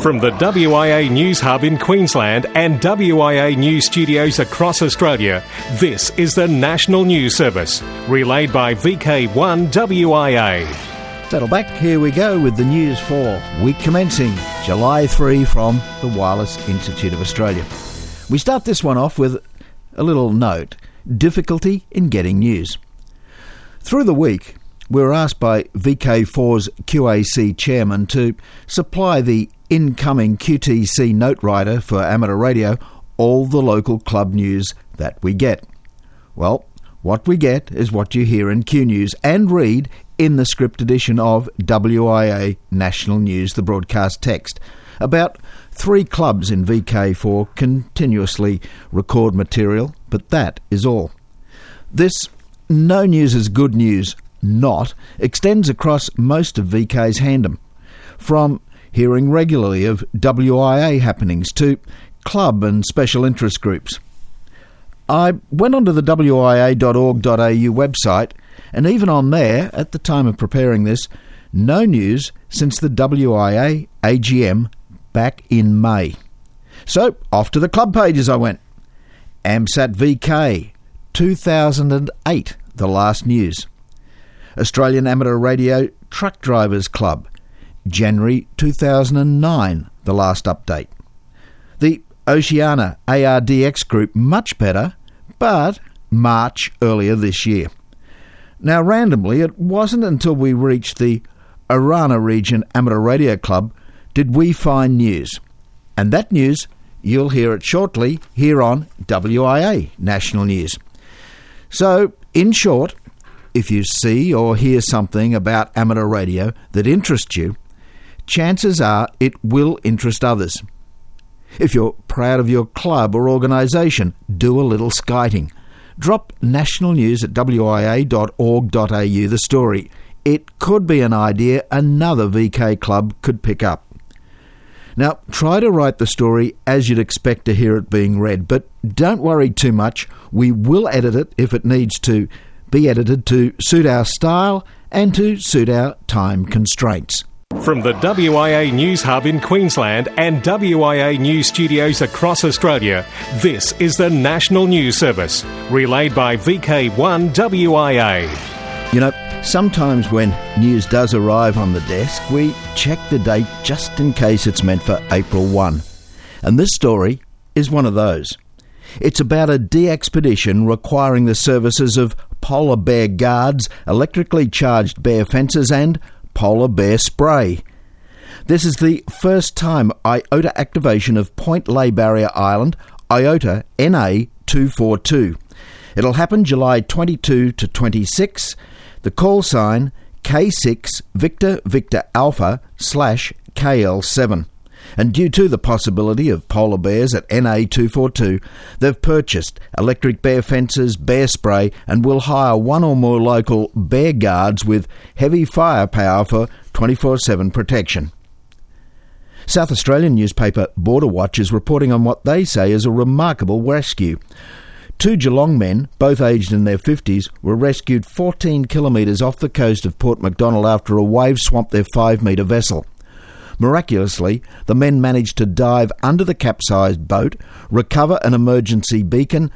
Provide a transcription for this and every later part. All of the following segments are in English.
From the WIA News Hub in Queensland and WIA News studios across Australia, this is the National News Service, relayed by VK1 WIA. Settle back, here we go with the news for week commencing July 3 from the Wireless Institute of Australia. We start this one off with a little note difficulty in getting news. Through the week, we were asked by VK4's QAC chairman to supply the incoming QTC note writer for amateur radio all the local club news that we get. Well, what we get is what you hear in Q News and read in the script edition of WIA National News, the broadcast text. About three clubs in VK4 continuously record material, but that is all. This no news is good news not extends across most of VK's Hamdom. From hearing regularly of WIA happenings to club and special interest groups. I went onto the wia.org.au website, and even on there, at the time of preparing this, no news since the WIA AGM back in May. So, off to the club pages I went. AMSAT VK, 2008, the last news. Australian Amateur Radio Truck Drivers Club, January 2009, the last update. The Oceania ARDX group, much better, but March earlier this year. Now, randomly, it wasn't until we reached the Orana Region Amateur Radio Club did we find news. And that news, you'll hear it shortly here on WIA National News. So, in short, if you see or hear something about amateur radio that interests you, chances are it will interest others. If you're proud of your club or organisation, do a little skiting. Drop national news at wia.org.au the story. It could be an idea another VK club could pick up. Now, try to write the story as you'd expect to hear it being read, but don't worry too much. We will edit it if it needs to be edited to suit our style and to suit our time constraints. From the WIA News Hub in Queensland and WIA News studios across Australia, this is the National News Service, relayed by VK1 WIA. You know, sometimes when news does arrive on the desk, we check the date just in case it's meant for April 1. And this story is one of those. It's about a DXpedition requiring the services of polar bear guards, electrically charged bear fences, and polar bear spray. This is the first time IOTA activation of Point Lay Barrier Island, IOTA NA 242. It'll happen July 22 to 26. The call sign K6 Victor Victor Alpha slash KL7 and due to the possibility of polar bears at NA242, they've purchased electric bear fences, bear spray, and will hire one or more local bear guards with heavy firepower for 24 7 protection. South Australian newspaper Border Watch is reporting on what they say is a remarkable rescue. Two Geelong men, both aged in their 50s, were rescued 14 kilometres off the coast of Port MacDonnell after a wave swamped their 5 metre vessel. Miraculously, the men managed to dive under the capsized boat, recover an emergency beacon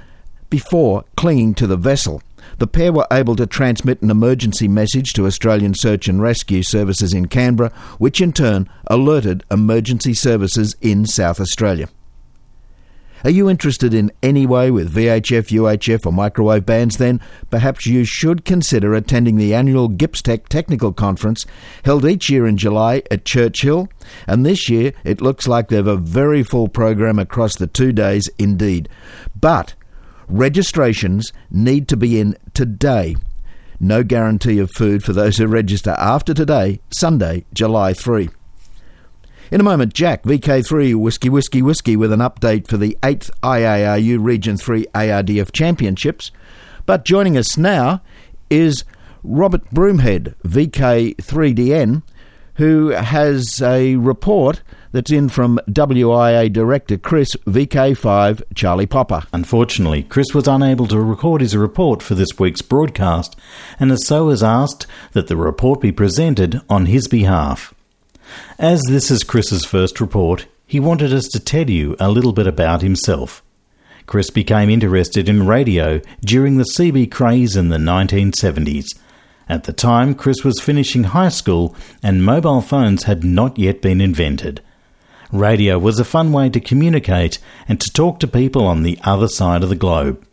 before clinging to the vessel. The pair were able to transmit an emergency message to Australian Search and Rescue Services in Canberra, which in turn alerted emergency services in South Australia. Are you interested in any way with VHF, UHF, or microwave bands? Then perhaps you should consider attending the annual GippsTech Technical Conference held each year in July at Churchill. And this year it looks like they've a very full program across the two days indeed. But registrations need to be in today. No guarantee of food for those who register after today, Sunday, July 3. In a moment, Jack, VK3 Whiskey Whiskey Whiskey, with an update for the 8th IARU Region 3 ARDF Championships. But joining us now is Robert Broomhead, VK3DN, who has a report that's in from WIA Director Chris VK5 Charlie Papa. Unfortunately, Chris was unable to record his report for this week's broadcast and as so has asked that the report be presented on his behalf. As this is Chris's first report, he wanted us to tell you a little bit about himself. Chris became interested in radio during the CB craze in the 1970s. At the time, Chris was finishing high school and mobile phones had not yet been invented. Radio was a fun way to communicate and to talk to people on the other side of the globe.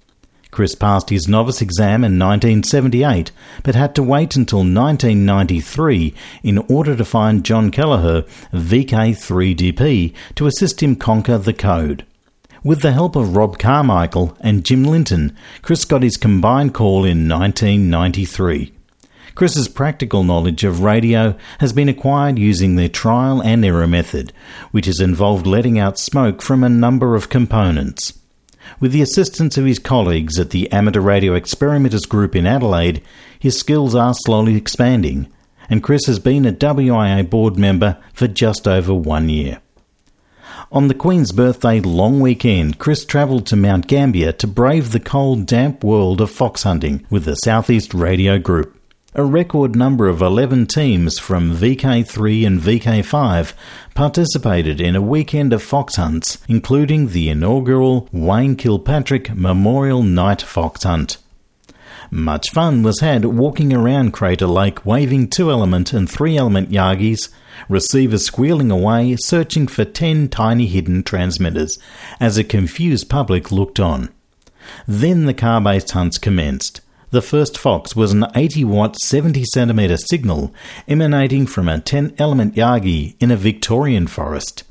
Chris passed his novice exam in 1978, but had to wait until 1993 in order to find John Kelleher, VK3DP, to assist him conquer the code. With the help of Rob Carmichael and Jim Linton, Chris got his combined call in 1993. Chris's practical knowledge of radio has been acquired using the trial and error method, which has involved letting out smoke from a number of components. With the assistance of his colleagues at the Amateur Radio Experimenters Group in Adelaide, his skills are slowly expanding, and Chris has been a WIA board member for just over one year. On the Queen's birthday long weekend, Chris travelled to Mount Gambier to brave the cold, damp world of fox hunting with the Southeast Radio Group. A record number of 11 teams from VK3 and VK5 participated in a weekend of fox hunts, including the inaugural Wayne Kilpatrick Memorial Night Fox Hunt. Much fun was had walking around Crater Lake waving two element and three element Yagis, receivers squealing away searching for 10 tiny hidden transmitters as a confused public looked on. Then the car based hunts commenced. The first Fox was an 80 watt 70 centimetre signal emanating from a 10 element Yagi in a Victorian forest.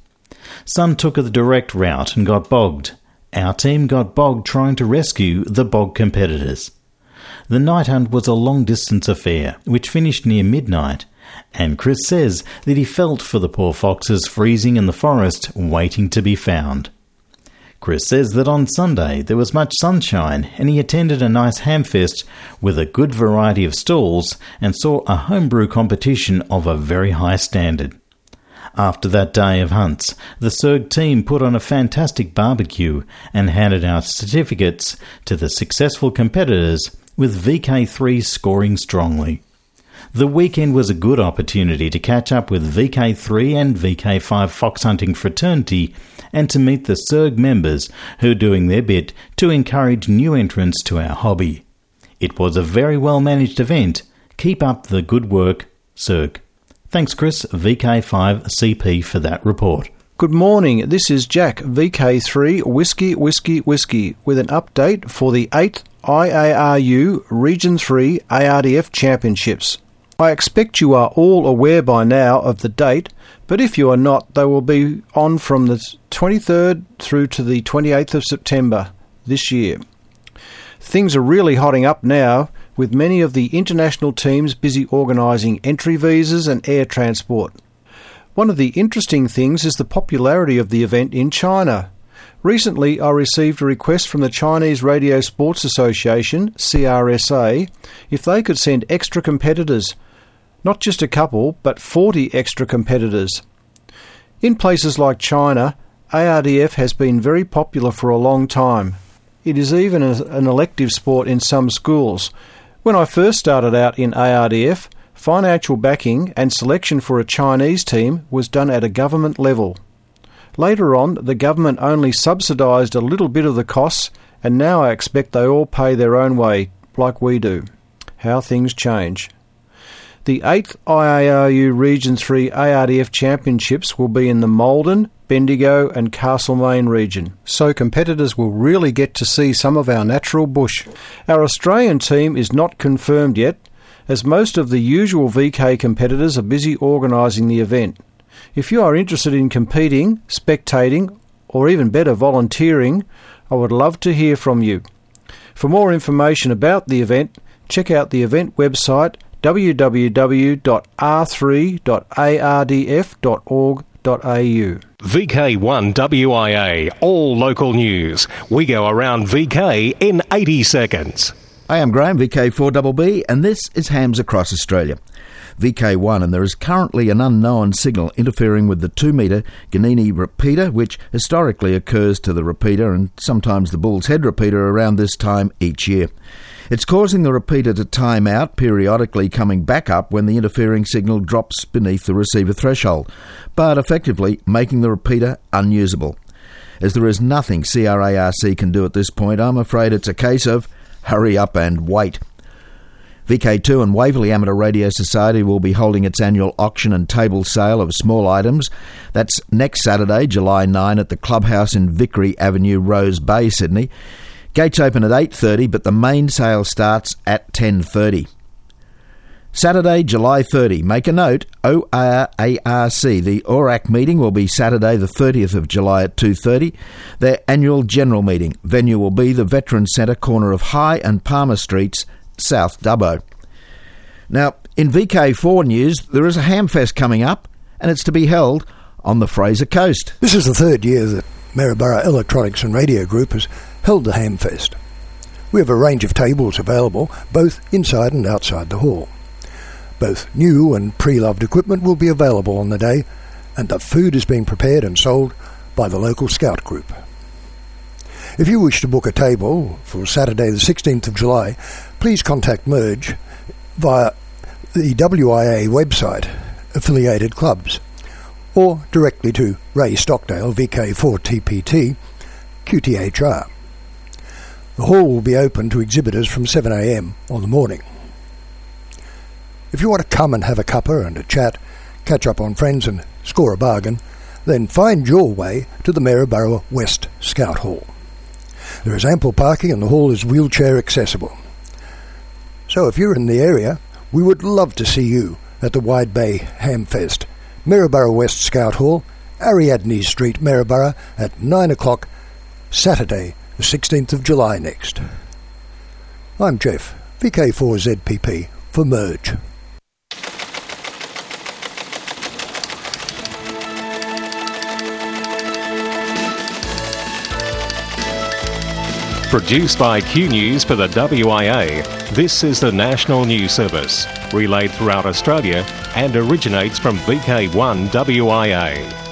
Some took the direct route and got bogged. Our team got bogged trying to rescue the bog competitors. The night hunt was a long distance affair, which finished near midnight, and Chris says that he felt for the poor foxes freezing in the forest waiting to be found. Chris says that on Sunday there was much sunshine and he attended a nice hamfest with a good variety of stalls and saw a homebrew competition of a very high standard. After that day of hunts, the SERG team put on a fantastic barbecue and handed out certificates to the successful competitors, with VK3 scoring strongly. The weekend was a good opportunity to catch up with VK3 and VK5 fox hunting fraternity and to meet the SERG members who are doing their bit to encourage new entrants to our hobby. It was a very well managed event. Keep up the good work, SERG. Thanks, Chris, VK5CP, for that report. Good morning. This is Jack, VK3 Whiskey Whiskey Whiskey, with an update for the 8th IARU Region 3 ARDF Championships. I expect you are all aware by now of the date, but if you are not, they will be on from the 23rd through to the 28th of September this year. Things are really hotting up now, with many of the international teams busy organising entry visas and air transport. One of the interesting things is the popularity of the event in China. Recently, I received a request from the Chinese Radio Sports Association, CRSA, if they could send extra competitors, not just a couple, but 40 extra competitors. In places like China, ARDF has been very popular for a long time. It is even an elective sport in some schools. When I first started out in ARDF, financial backing and selection for a Chinese team was done at a government level. Later on, the government only subsidised a little bit of the costs, and now I expect they all pay their own way, like we do. How things change. The 8th IARU Region 3 ARDF Championships will be in the Maldon, Bendigo, and Castlemaine region, so competitors will really get to see some of our natural bush. Our Australian team is not confirmed yet, as most of the usual VK competitors are busy organising the event. If you are interested in competing, spectating, or even better, volunteering, I would love to hear from you. For more information about the event, check out the event website www.r3.ardf.org.au. VK1WIA, all local news. We go around VK in 80 seconds. I am Graham, VK4BB, and this is Hams Across Australia. VK1, and there is currently an unknown signal interfering with the 2 metre Ginini repeater, which historically occurs to the repeater and sometimes the Bull's Head repeater around this time each year. It's causing the repeater to time out, periodically coming back up when the interfering signal drops beneath the receiver threshold, but effectively making the repeater unusable. As there is nothing CRARC can do at this point, I'm afraid it's a case of hurry up and wait. VK2 and Waverley Amateur Radio Society will be holding its annual auction and table sale of small items. That's next Saturday, July 9, at the Clubhouse in Vickery Avenue, Rose Bay, Sydney. Gates open at 8:30, but the main sale starts at 10:30. Saturday, July 30. Make a note, ORARC. The ORAC meeting will be Saturday the 30th of July at 2:30. Their annual general meeting. Venue will be the Veterans Centre corner of High and Palmer Streets, South Dubbo. Now, in VK4 news, there is a Hamfest coming up and it's to be held on the Fraser Coast. This is the third year that Maryborough Electronics and Radio Group has held the Hamfest. We have a range of tables available both inside and outside the hall. Both new and pre-loved equipment will be available on the day, and the food is being prepared and sold by the local scout group. If you wish to book a table for Saturday the 16th of July, please contact MERG via the WIA website, affiliated clubs, or directly to Ray Stockdale, VK4TPT, QTHR. The hall will be open to exhibitors from 7am on the morning. If you want to come and have a cuppa and a chat, catch up on friends and score a bargain, then find your way to the Maryborough West Scout Hall. There is ample parking and the hall is wheelchair accessible. So if you're in the area, we would love to see you at the Wide Bay Hamfest, Maryborough West Scout Hall, Ariadne Street, Maryborough at 9 o'clock Saturday, the 16th of July next. I'm Jeff, VK4ZPP for MERG. Produced by Q News for the WIA, this is the National News Service, relayed throughout Australia and originates from VK1 WIA.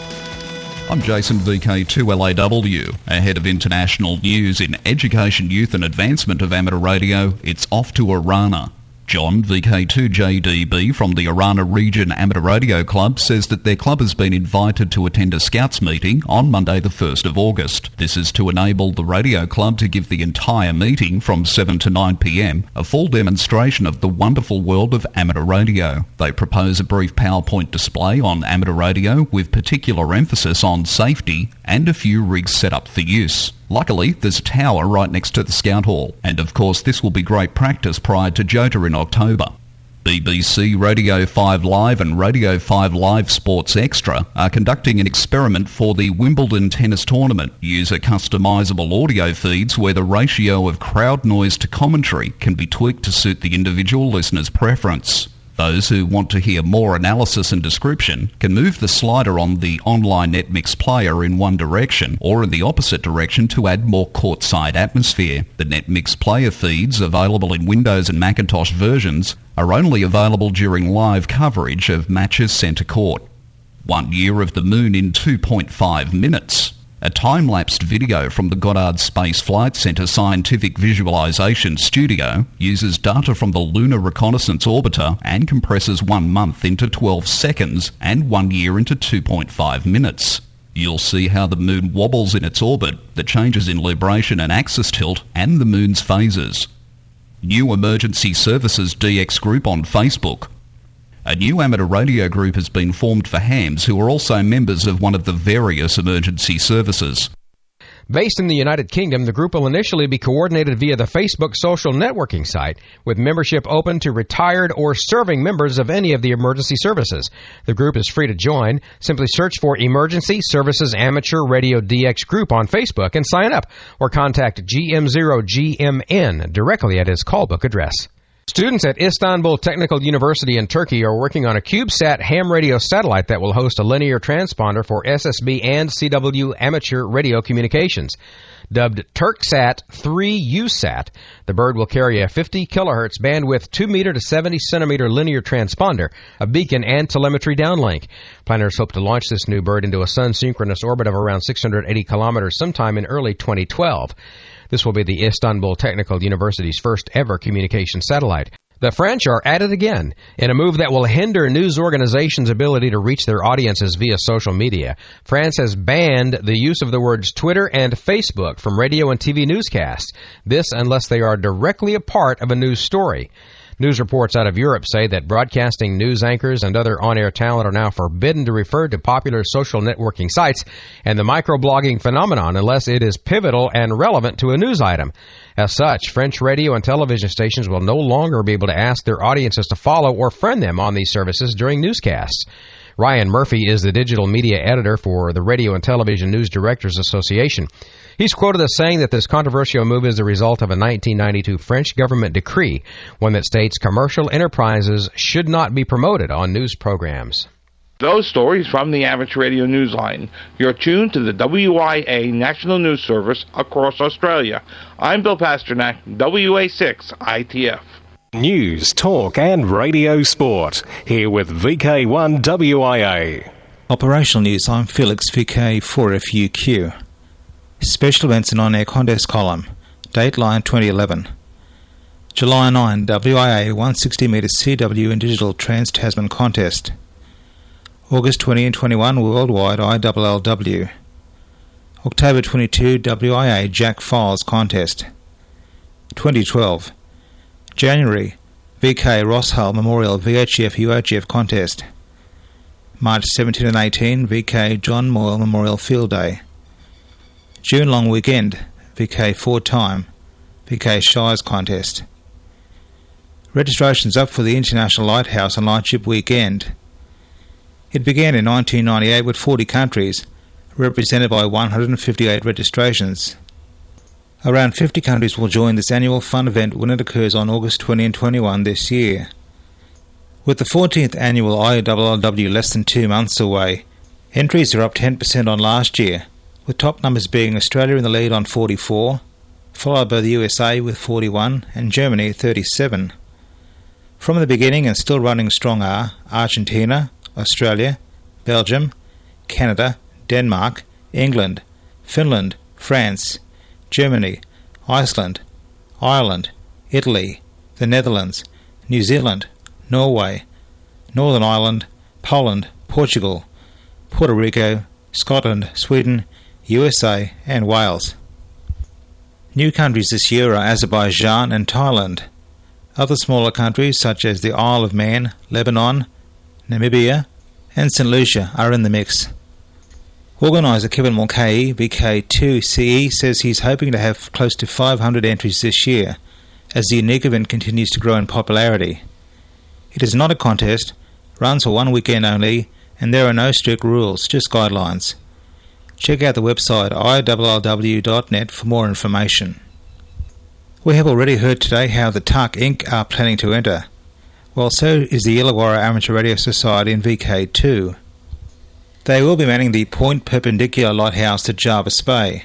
I'm Jason VK2LAW. Ahead of international news in education, youth and advancement of amateur radio, it's off to Orana. John, VK2JDB from the Orana Region Amateur Radio Club, says that their club has been invited to attend a Scouts meeting on Monday the 1st of August. This is to enable the radio club to give the entire meeting from 7 to 9 pm a full demonstration of the wonderful world of amateur radio. They propose a brief PowerPoint display on amateur radio with particular emphasis on safety and a few rigs set up for use. Luckily, there's a tower right next to the Scout Hall, and of course this will be great practice prior to Jota in October. BBC Radio 5 Live and Radio 5 Live Sports Extra are conducting an experiment for the Wimbledon Tennis Tournament. User customisable audio feeds where the ratio of crowd noise to commentary can be tweaked to suit the individual listener's preference. Those who want to hear more analysis and description can move the slider on the online NetMix player in one direction or in the opposite direction to add more courtside atmosphere. The NetMix player feeds, available in Windows and Macintosh versions, are only available during live coverage of matches centre court. One year of the moon in 2.5 minutes. A time-lapsed video from the Goddard Space Flight Center Scientific Visualization Studio uses data from the Lunar Reconnaissance Orbiter and compresses one month into 12 seconds and one year into 2.5 minutes. You'll see how the moon wobbles in its orbit, the changes in libration and axis tilt, and the moon's phases. New Emergency Services DX Group on Facebook a new amateur radio group has been formed for hams who are also members of one of the various emergency services. Based in the United Kingdom, the group will initially be coordinated via the Facebook social networking site, with membership open to retired or serving members of any of the emergency services. The group is free to join. Simply search for Emergency Services Amateur Radio DX Group on Facebook and sign up, or contact GM0GMN directly at his callbook address. Students at Istanbul Technical University in Turkey are working on a CubeSat ham radio satellite that will host a linear transponder for SSB and CW amateur radio communications. Dubbed Turksat 3USAT, the bird will carry a 50 kilohertz bandwidth 2 meter to 70 centimeter linear transponder, a beacon, and telemetry downlink. Planners hope to launch this new bird into a sun synchronous orbit of around 680 kilometers sometime in early 2012. This will be the Istanbul Technical University's first ever communication satellite. The French are at it again in a move that will hinder news organizations' ability to reach their audiences via social media. France has banned the use of the words Twitter and Facebook from radio and TV newscasts. This unless they are directly a part of a news story. News reports out of Europe say that broadcasting news anchors and other on-air talent are now forbidden to refer to popular social networking sites and the microblogging phenomenon unless it is pivotal and relevant to a news item. As such, French radio and television stations will no longer be able to ask their audiences to follow or friend them on these services during newscasts. Ryan Murphy is the digital media editor for the Radio and Television News Directors Association. He's quoted as saying that this controversial move is the result of a 1992 French government decree, one that states commercial enterprises should not be promoted on news programs. Those stories from the Amateur Radio Newsline. You're tuned to the WIA National News Service across Australia. I'm Bill Pasternak, WA6 ITF. News, talk, and radio sport. Here with VK1 WIA. Operational news. I'm Felix VK4FUQ. Special events and on-air contest column. Dateline 2011. July 9, WIA 160 metre CW and digital Trans Tasman contest. August 20 and 21 worldwide IWLW. October 22 WIA Jack Files contest. 2012. January VK Ross Hull Memorial VHF UHF contest. March 17 and 18 VK John Moyle Memorial Field Day. June long weekend, VK four time, VK Shires contest. Registrations up for the International Lighthouse and Lightship Weekend. It began in 1998 with 40 countries, represented by 158 registrations. Around 50 countries will join this annual fun event when it occurs on August 20 and 21 this year. With the 14th annual ILLW less than two months away, entries are up 10% on last year with top numbers being Australia in the lead on 44, followed by the USA with 41 and Germany 37. From the beginning and still running strong are Argentina, Australia, Belgium, Canada, Denmark, England, Finland, France, Germany, Iceland, Ireland, Italy, the Netherlands, New Zealand, Norway, Northern Ireland, Poland, Portugal, Puerto Rico, Scotland, Sweden, USA, and Wales. New countries this year are Azerbaijan and Thailand. Other smaller countries such as the Isle of Man, Lebanon, Namibia, and St. Lucia are in the mix. Organiser Kevin Mulcahy, VK2CE, says he's hoping to have close to 500 entries this year as the unique event continues to grow in popularity. It is not a contest, runs for one weekend only, and there are no strict rules, just guidelines. Check out the website illw.net for more information. We have already heard today how the TARC Inc. are planning to enter, while so is the Illawarra Amateur Radio Society in VK2. They will be manning the Point Perpendicular Lighthouse at Jervis Bay.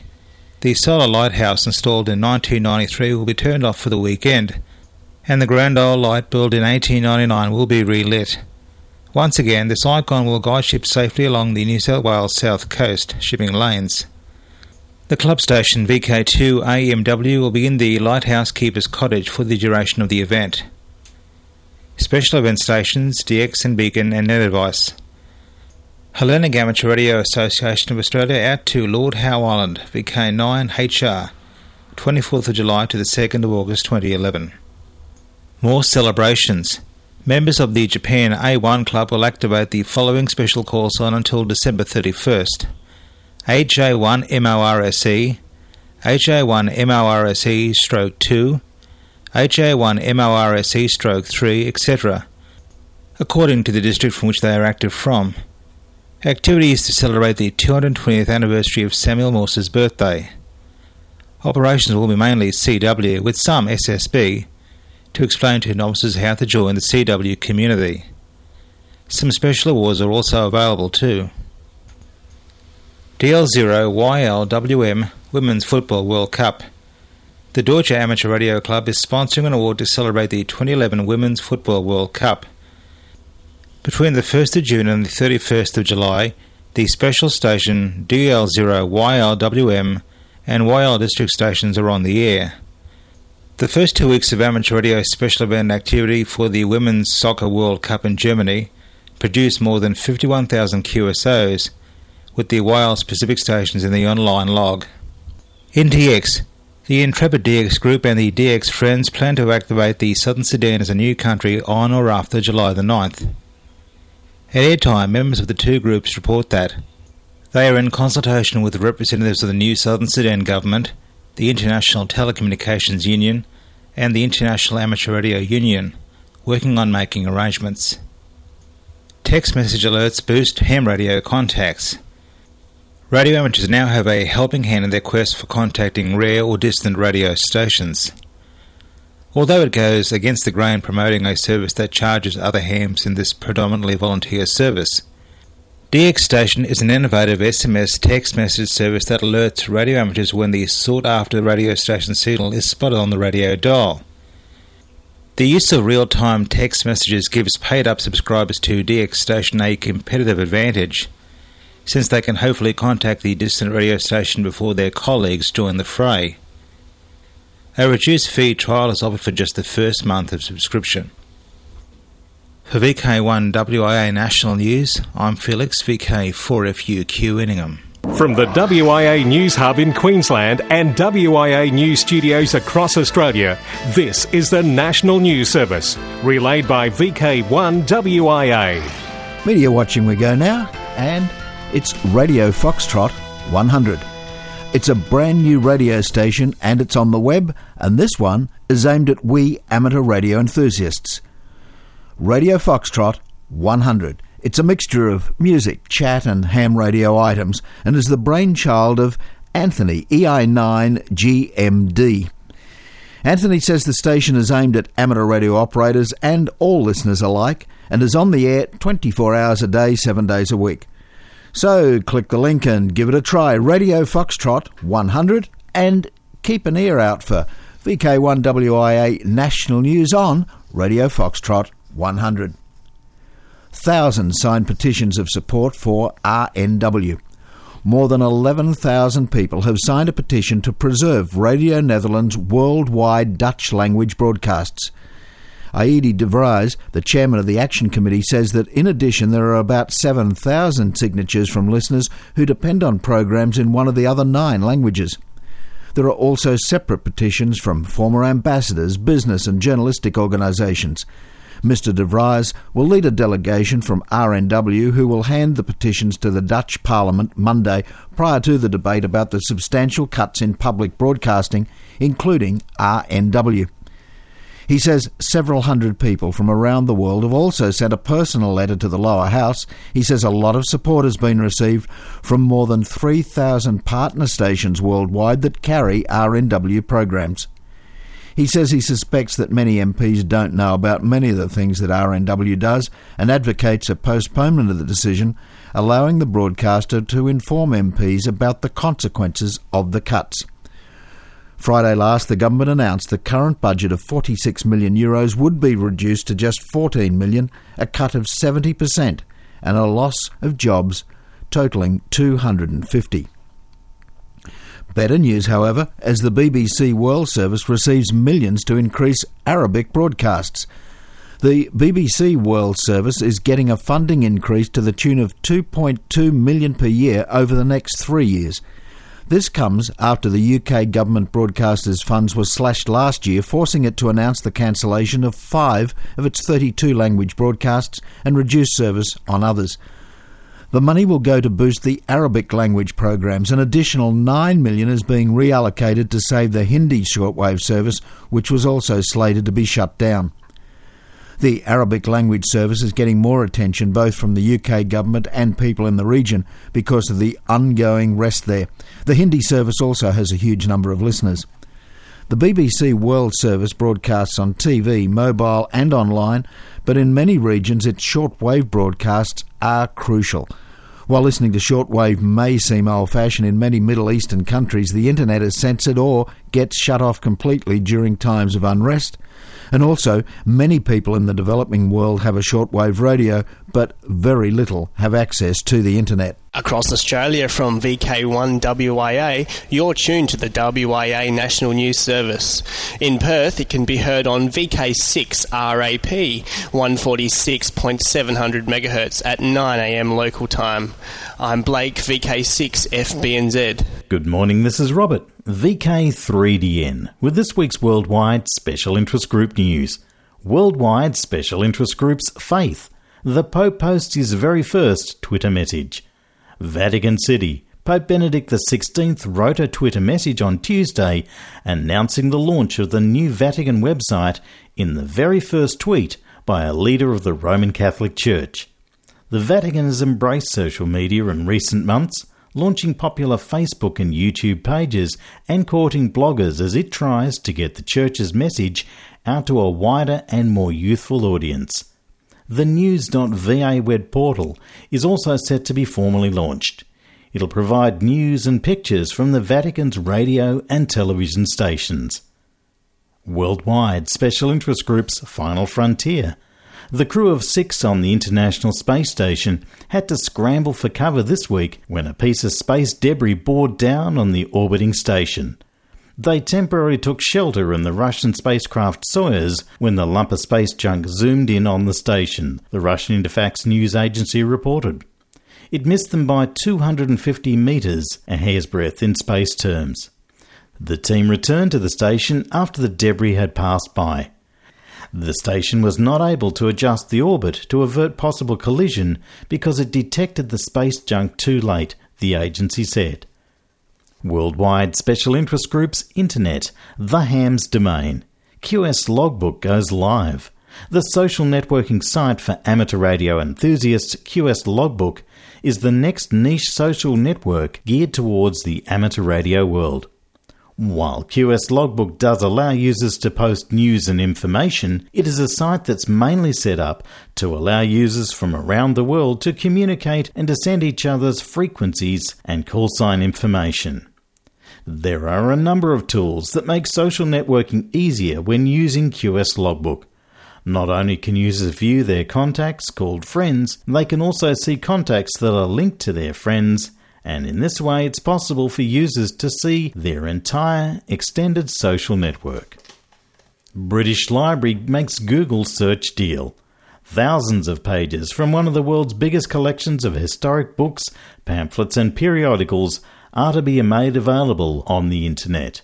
The solar lighthouse installed in 1993 will be turned off for the weekend, and the Grand Ole light built in 1899 will be relit. Once again, this icon will guide ships safely along the New South Wales south coast shipping lanes. The club station VK2 AMW will be in the Lighthouse Keeper's Cottage for the duration of the event. Special event stations DX and Beacon and Net Advice. Hellenic Amateur Radio Association of Australia out to Lord Howe Island, VK9HR, 24th of July to the 2nd of August 2011. More celebrations. Members of the Japan A1 Club will activate the following special call sign until December 31st. HA1 MORSE, HA1 MORSE stroke 2, HA1 MORSE stroke 3, etc., according to the district from which they are active from. Activity is to celebrate the 220th anniversary of Samuel Morse's birthday. Operations will be mainly CW, with some SSB, to explain to novices how to join the CW community. Some special awards are also available too. DL0YLWM Women's Football World Cup. The Deutsche Amateur Radio Club is sponsoring an award to celebrate the 2011 Women's Football World Cup. Between the 1st of June and the 31st of July, the special station DL0YLWM and YL district stations are on the air. The first two weeks of amateur radio special event activity for the Women's Soccer World Cup in Germany produced more than 51,000 QSOs, with the YL specific stations in the online log. In DX, the Intrepid DX Group and the DX Friends plan to activate the Southern Sudan as a new country on or after July the 9th. At airtime, members of the two groups report that they are in consultation with representatives of the new Southern Sudan government, the International Telecommunications Union, and the International Amateur Radio Union, working on making arrangements. Text message alerts boost ham radio contacts. Radio amateurs now have a helping hand in their quest for contacting rare or distant radio stations. Although it goes against the grain promoting a service that charges other hams in this predominantly volunteer service, DX Station is an innovative SMS text message service that alerts radio amateurs when the sought after radio station signal is spotted on the radio dial. The use of real time text messages gives paid up subscribers to DX Station a competitive advantage, since they can hopefully contact the distant radio station before their colleagues join the fray. A reduced fee trial is offered for just the first month of subscription. For VK1 WIA National News, I'm Felix VK4FUQ Inningham. From the WIA News Hub in Queensland and WIA News Studios across Australia, this is the National News Service, relayed by VK1 WIA. Media watching we go now, and it's Radio Foxtrot 100. It's a brand new radio station and it's on the web, and this one is aimed at we amateur radio enthusiasts. Radio Foxtrot 100. It's a mixture of music, chat, and ham radio items, and is the brainchild of Anthony, EI9GMD. Anthony says the station is aimed at amateur radio operators and all listeners alike, and is on the air 24 hours a day, 7 days a week. So click the link and give it a try. Radio Foxtrot 100 and keep an ear out for VK1WIA national news on Radio Foxtrot 100. Thousands signed petitions of support for RNW. More than 11,000 people have signed a petition to preserve Radio Netherlands' worldwide Dutch language broadcasts. Aidi de Vries, the chairman of the Action Committee, says that in addition there are about 7,000 signatures from listeners who depend on programs in one of the other nine languages. There are also separate petitions from former ambassadors, business and journalistic organisations. Mr de Vries will lead a delegation from RNW who will hand the petitions to the Dutch Parliament Monday prior to the debate about the substantial cuts in public broadcasting, including RNW. He says several hundred people from around the world have also sent a personal letter to the lower house. He says a lot of support has been received from more than 3,000 partner stations worldwide that carry RNW programs. He says he suspects that many MPs don't know about many of the things that RNW does and advocates a postponement of the decision, allowing the broadcaster to inform MPs about the consequences of the cuts. Friday last, the government announced the current budget of 46 million euros would be reduced to just 14 million, a cut of 70%, and a loss of jobs totalling 250. Better news, however, as the BBC World Service receives millions to increase Arabic broadcasts. The BBC World Service is getting a funding increase to the tune of 2.2 million per year over the next 3 years. This comes after the UK government broadcasters funds were slashed last year, forcing it to announce the cancellation of 5 of its 32 language broadcasts and reduce service on others. The money will go to boost the Arabic language programs. An additional 9 million is being reallocated to save the Hindi shortwave service, which was also slated to be shut down. The Arabic language service is getting more attention both from the UK government and people in the region because of the ongoing rest there. The Hindi service also has a huge number of listeners. The BBC World Service broadcasts on TV, mobile, and online, but in many regions its shortwave broadcasts are crucial. While listening to shortwave may seem old fashioned in many Middle Eastern countries, the internet is censored or gets shut off completely during times of unrest. And also, many people in the developing world have a shortwave radio, but very little have access to the internet. Across Australia from VK1WIA, you're tuned to the WIA National News Service. In Perth, it can be heard on VK6RAP, 146.700 MHz at 9am local time. I'm Blake, VK6FBNZ. Good morning, this is Robert, VK3DN, with this week's Worldwide Special Interest Group news. Worldwide Special Interest Group's Faith. The Pope posts his very first Twitter message. Vatican City. Pope Benedict XVI wrote a Twitter message on Tuesday announcing the launch of the new Vatican website in the very first tweet by a leader of the Roman Catholic Church. The Vatican has embraced social media in recent months, launching popular Facebook and YouTube pages and courting bloggers as it tries to get the Church's message out to a wider and more youthful audience. The news.va web portal is also set to be formally launched. It'll provide news and pictures from the Vatican's radio and television stations. Worldwide Special Interest Group's Final Frontier. The crew of six on the International Space Station had to scramble for cover this week when a piece of space debris bore down on the orbiting station. They temporarily took shelter in the Russian spacecraft Soyuz when the lump of space junk zoomed in on the station, the Russian Interfax news agency reported. It missed them by 250 metres, a hair's breadth in space terms. The team returned to the station after the debris had passed by. The station was not able to adjust the orbit to avert possible collision because it detected the space junk too late, the agency said. Worldwide Special Interest Group's Internet, the Ham's Domain. QS Logbook goes live. The social networking site for amateur radio enthusiasts, QS Logbook, is the next niche social network geared towards the amateur radio world. While QS Logbook does allow users to post news and information, it is a site that's mainly set up to allow users from around the world to communicate and to send each other's frequencies and call sign information. There are a number of tools that make social networking easier when using QS Logbook. Not only can users view their contacts called friends, they can also see contacts that are linked to their friends, and in this way it's possible for users to see their entire extended social network. British Library makes Google search deal. Thousands of pages from one of the world's biggest collections of historic books, pamphlets, and periodicals are to be made available on the internet.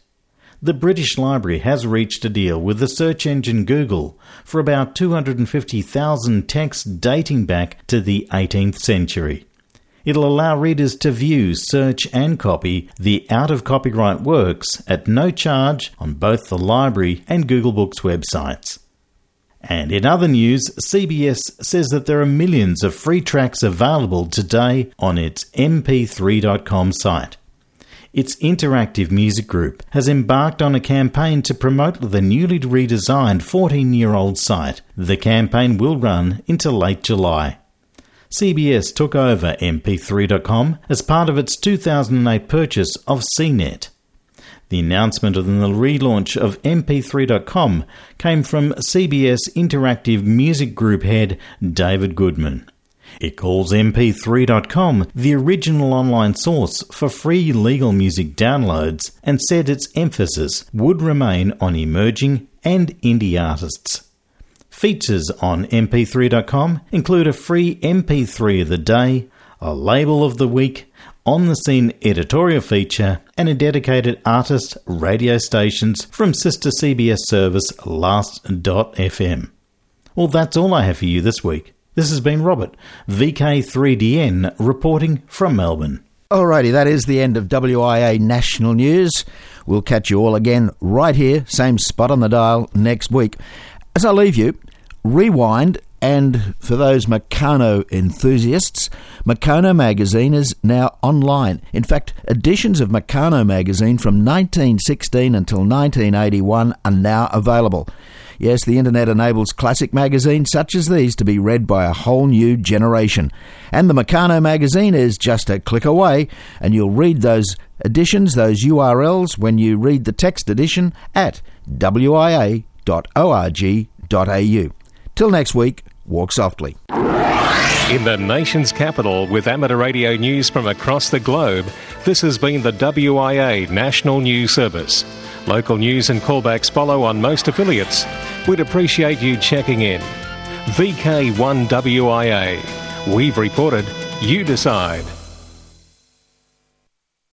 The British Library has reached a deal with the search engine Google for about 250,000 texts dating back to the 18th century. It'll allow readers to view, search, and copy the out of copyright works at no charge on both the library and Google Books websites. And in other news, CBS says that there are millions of free tracks available today on its mp3.com site. Its interactive music group has embarked on a campaign to promote the newly redesigned 14 year old site. The campaign will run into late July. CBS took over mp3.com as part of its 2008 purchase of CNET. The announcement of the relaunch of mp3.com came from CBS Interactive Music Group head David Goodman. It calls mp3.com the original online source for free legal music downloads and said its emphasis would remain on emerging and indie artists. Features on mp3.com include a free MP3 of the day, a label of the week, on the scene editorial feature, and a dedicated artist radio stations from sister CBS service Last.fm. Well, that's all I have for you this week. This has been Robert, VK3DN, reporting from Melbourne. Alrighty, that is the end of WIA National News. We'll catch you all again right here, same spot on the dial next week. As I leave you, rewind And for those Meccano enthusiasts, Meccano magazine is now online. In fact, editions of Meccano magazine from 1916 until 1981 are now available. Yes, the internet enables classic magazines such as these to be read by a whole new generation. And the Meccano magazine is just a click away, and you'll read those editions, those URLs, when you read the text edition at wia.org.au. Till next week, walk softly. In the nation's capital, with amateur radio news from across the globe, this has been the WIA National News Service. Local news and callbacks follow on most affiliates. We'd appreciate you checking in. VK1WIA. We've reported, you decide.